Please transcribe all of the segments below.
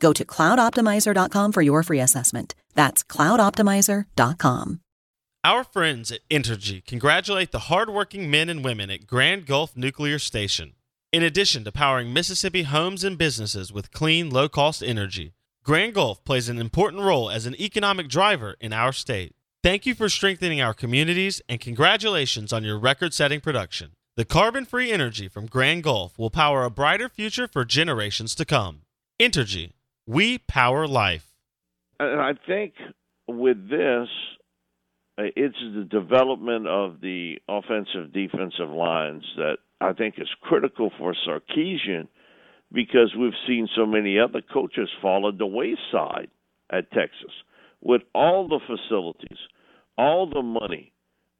Go to cloudoptimizer.com for your free assessment. That's cloudoptimizer.com. Our friends at Entergy congratulate the hardworking men and women at Grand Gulf Nuclear Station. In addition to powering Mississippi homes and businesses with clean, low cost energy, Grand Gulf plays an important role as an economic driver in our state. Thank you for strengthening our communities and congratulations on your record setting production. The carbon free energy from Grand Gulf will power a brighter future for generations to come. Entergy, we power life. And I think with this, uh, it's the development of the offensive defensive lines that I think is critical for Sarkisian because we've seen so many other coaches fall at the wayside at Texas with all the facilities, all the money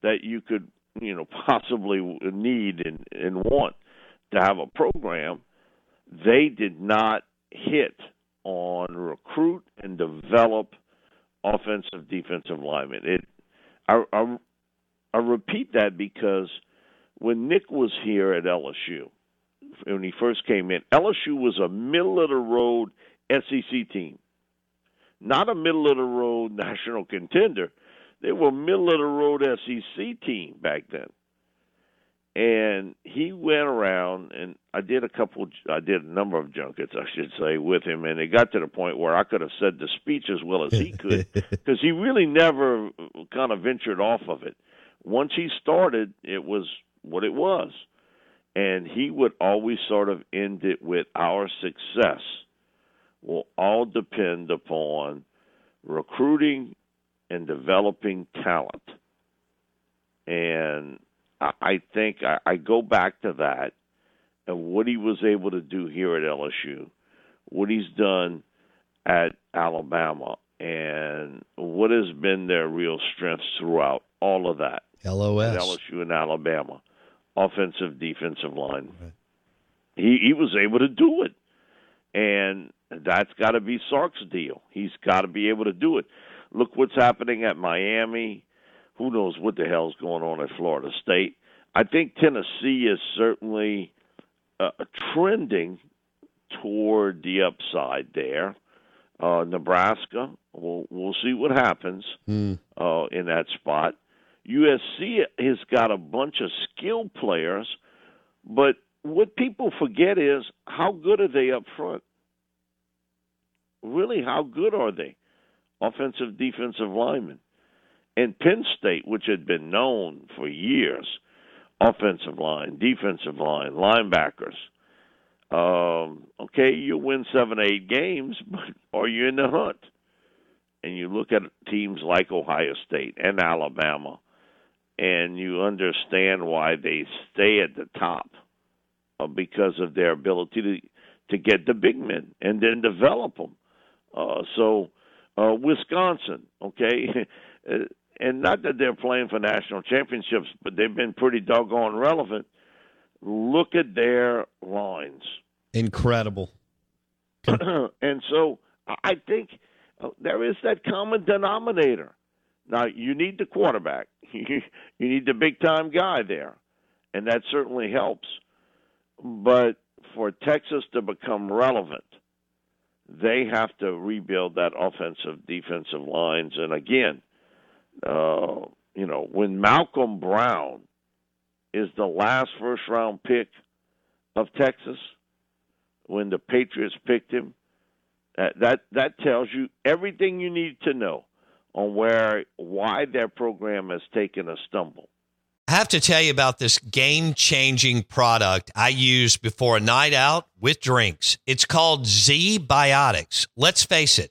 that you could, you know, possibly need and, and want to have a program. They did not hit on recruit and develop offensive defensive linemen. It I, I, I repeat that because when Nick was here at LSU, when he first came in, LSU was a middle of the road SEC team, not a middle of the road national contender. They were middle of the road SEC team back then and he went around and I did a couple I did a number of junkets I should say with him. And it got to the point where I could have said the speech as well as he could because he really never kind of ventured off of it. Once he started it was what it was. And he would always sort of end it with our success will all depend upon recruiting and developing talent. And I think I, I go back to that and what he was able to do here at LSU, what he's done at Alabama, and what has been their real strengths throughout all of that. LOS. LSU and Alabama, offensive, defensive line. Right. He he was able to do it, and that's got to be Sark's deal. He's got to be able to do it. Look what's happening at Miami who knows what the hell's going on at Florida State. I think Tennessee is certainly uh, trending toward the upside there. Uh, Nebraska, we'll we'll see what happens mm. uh, in that spot. USC has got a bunch of skilled players, but what people forget is how good are they up front? Really, how good are they? Offensive, defensive linemen and Penn State, which had been known for years, offensive line, defensive line, linebackers. Um, okay, you win seven, eight games, but are you in the hunt? And you look at teams like Ohio State and Alabama, and you understand why they stay at the top uh, because of their ability to to get the big men and then develop them. Uh, so, uh, Wisconsin, okay, uh, and not that they're playing for national championships, but they've been pretty doggone relevant. Look at their lines. Incredible. and so I think uh, there is that common denominator. Now, you need the quarterback, you need the big time guy there, and that certainly helps. But for Texas to become relevant, they have to rebuild that offensive defensive lines. And again, uh, you know, when Malcom Brown is the last first round pick of Texas, when the Patriots picked him, that that, that tells you everything you need to know on where why their program has taken a stumble. I have to tell you about this game changing product I use before a night out with drinks. It's called ZBiotics. Let's face it,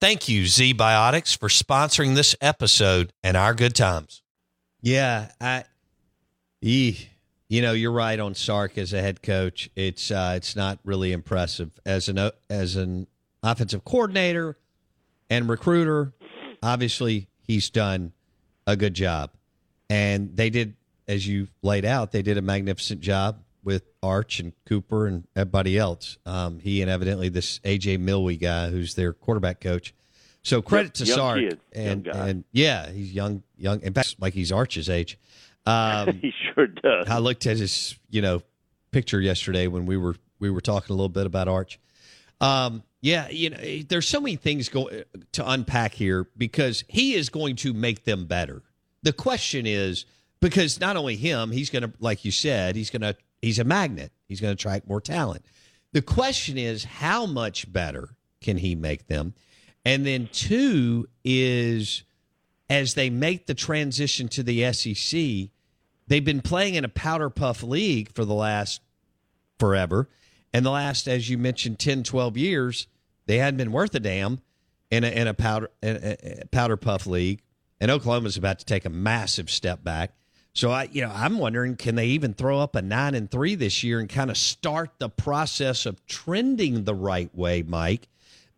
Thank you, ZBiotics, for sponsoring this episode and our good times. Yeah, I, you know, you're right on Sark as a head coach. It's uh, it's not really impressive as an as an offensive coordinator and recruiter. Obviously, he's done a good job. And they did, as you laid out, they did a magnificent job with Arch and Cooper and everybody else. Um, he and evidently this AJ Milwee guy, who's their quarterback coach. So credit to young Sark kid, and and yeah, he's young, young. In fact, like he's Arch's age. Um, he sure does. I looked at his, you know, picture yesterday when we were we were talking a little bit about Arch. Um, yeah, you know, there's so many things go, to unpack here because he is going to make them better. The question is because not only him, he's going to, like you said, he's going to, he's a magnet. He's going to attract more talent. The question is, how much better can he make them? And then two is, as they make the transition to the SEC, they've been playing in a powder puff league for the last forever. And the last, as you mentioned, 10, 12 years, they hadn't been worth a damn in a, in a powder, in a, powder puff league and Oklahoma's about to take a massive step back. So I, you know, I'm wondering, can they even throw up a nine and three this year and kind of start the process of trending the right way, Mike,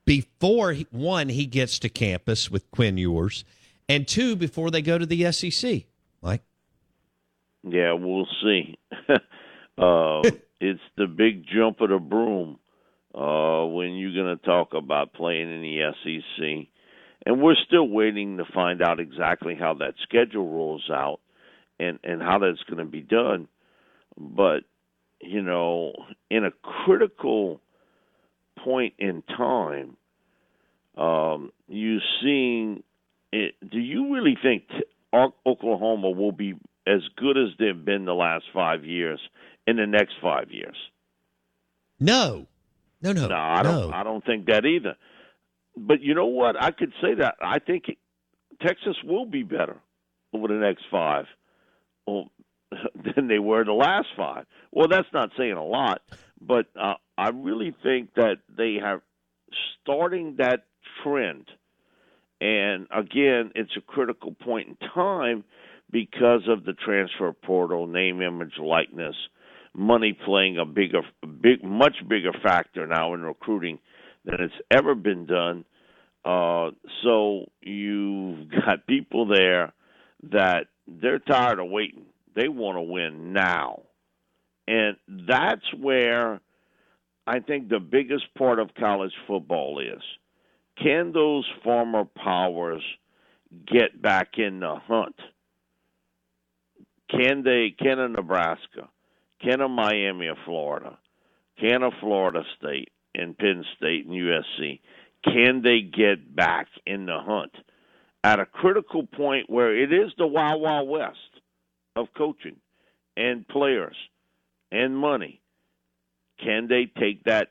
before he, one he gets to campus with Quinn Ewers, and two before they go to the SEC, Mike. Yeah, we'll see. uh, it's the big jump of the broom uh, when you're going to talk about playing in the SEC and we're still waiting to find out exactly how that schedule rolls out and and how that's going to be done but you know in a critical point in time um you seeing it do you really think Oklahoma will be as good as they've been the last 5 years in the next 5 years no no no no I don't no. I don't think that either but you know what? I could say that. I think Texas will be better over the next five well, than they were the last five. Well, that's not saying a lot, but uh, I really think that they have starting that trend. And again, it's a critical point in time because of the transfer portal, name, image, likeness, money playing a bigger, big, much bigger factor now in recruiting than it's ever been done. Uh, so you've got people there that they're tired of waiting. They want to win now. And that's where I think the biggest part of college football is. Can those former powers get back in the hunt? Can they can a Nebraska? Can a Miami of Florida? Can a Florida State? and Penn State and USC. Can they get back in the hunt at a critical point where it is the wild, wild west of coaching and players and money? Can they take that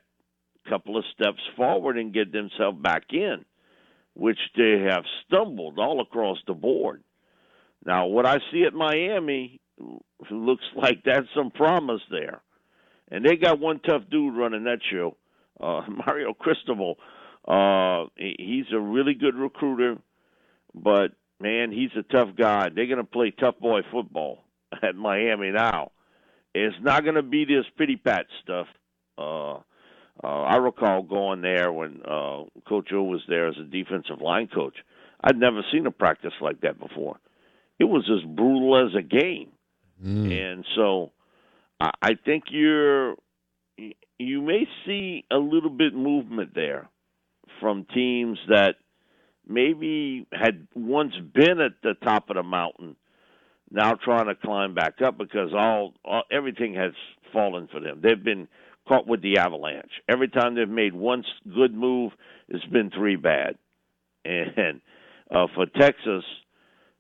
couple of steps forward and get themselves back in, which they have stumbled all across the board? Now, what I see at Miami looks like that's some promise there. And they got one tough dude running that show uh, Mario Cristobal. Uh, he's a really good recruiter, but man, he's a tough guy. They're going to play tough boy football at Miami now. It's not going to be this pity pat stuff. Uh, uh, I recall going there when uh, Coach O was there as a defensive line coach. I'd never seen a practice like that before. It was as brutal as a game, mm. and so I, I think you're you may see a little bit movement there from teams that maybe had once been at the top of the mountain, now trying to climb back up because all, all everything has fallen for them. They've been caught with the avalanche. Every time they've made one good move, it's been three bad. And uh, for Texas,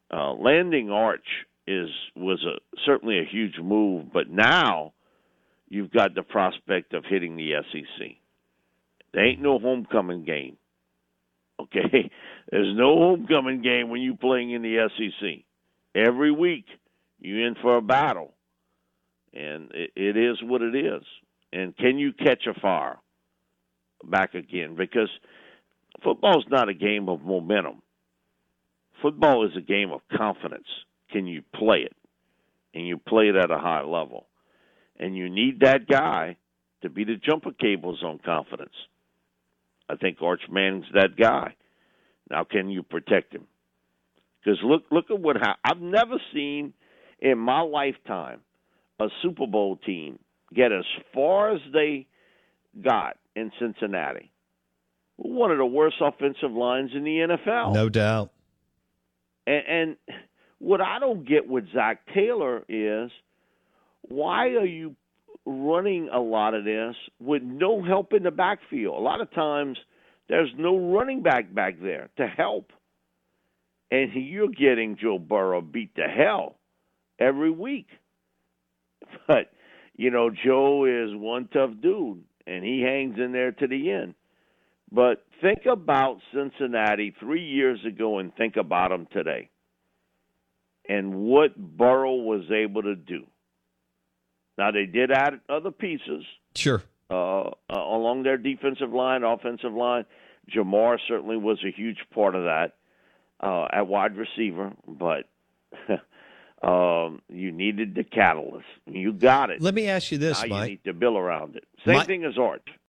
uh, landing Arch is was a certainly a huge move, but now you've got the prospect of hitting the SEC. There ain't no homecoming game. Okay, there's no homecoming game when you're playing in the SEC. Every week you're in for a battle, and it, it is what it is. And can you catch a fire back again? Because football is not a game of momentum. Football is a game of confidence. Can you play it? And you play it at a high level. And you need that guy to be the jumper cables on confidence. I think Arch Manning's that guy. Now, can you protect him? Because look, look at what ha- I've never seen in my lifetime a Super Bowl team get as far as they got in Cincinnati. One of the worst offensive lines in the NFL. No doubt. And, and what I don't get with Zac Taylor is why are you running a lot of this with no help in the backfield? A lot of times there's no running back back there to help. And you're getting Joe Burrow beat to hell every week. But you know, Joe is one tough dude, and he hangs in there to the end. But think about Cincinnati three years ago and think about them today and what Burrow was able to do. Now, they did add other pieces. Sure. Uh, uh, along their defensive line, offensive line. Ja'Marr certainly was a huge part of that uh, at wide receiver, but Um, you needed the catalyst. You got it. Let me ask you this, now Mike. You need to build around it. Same thing as Arch.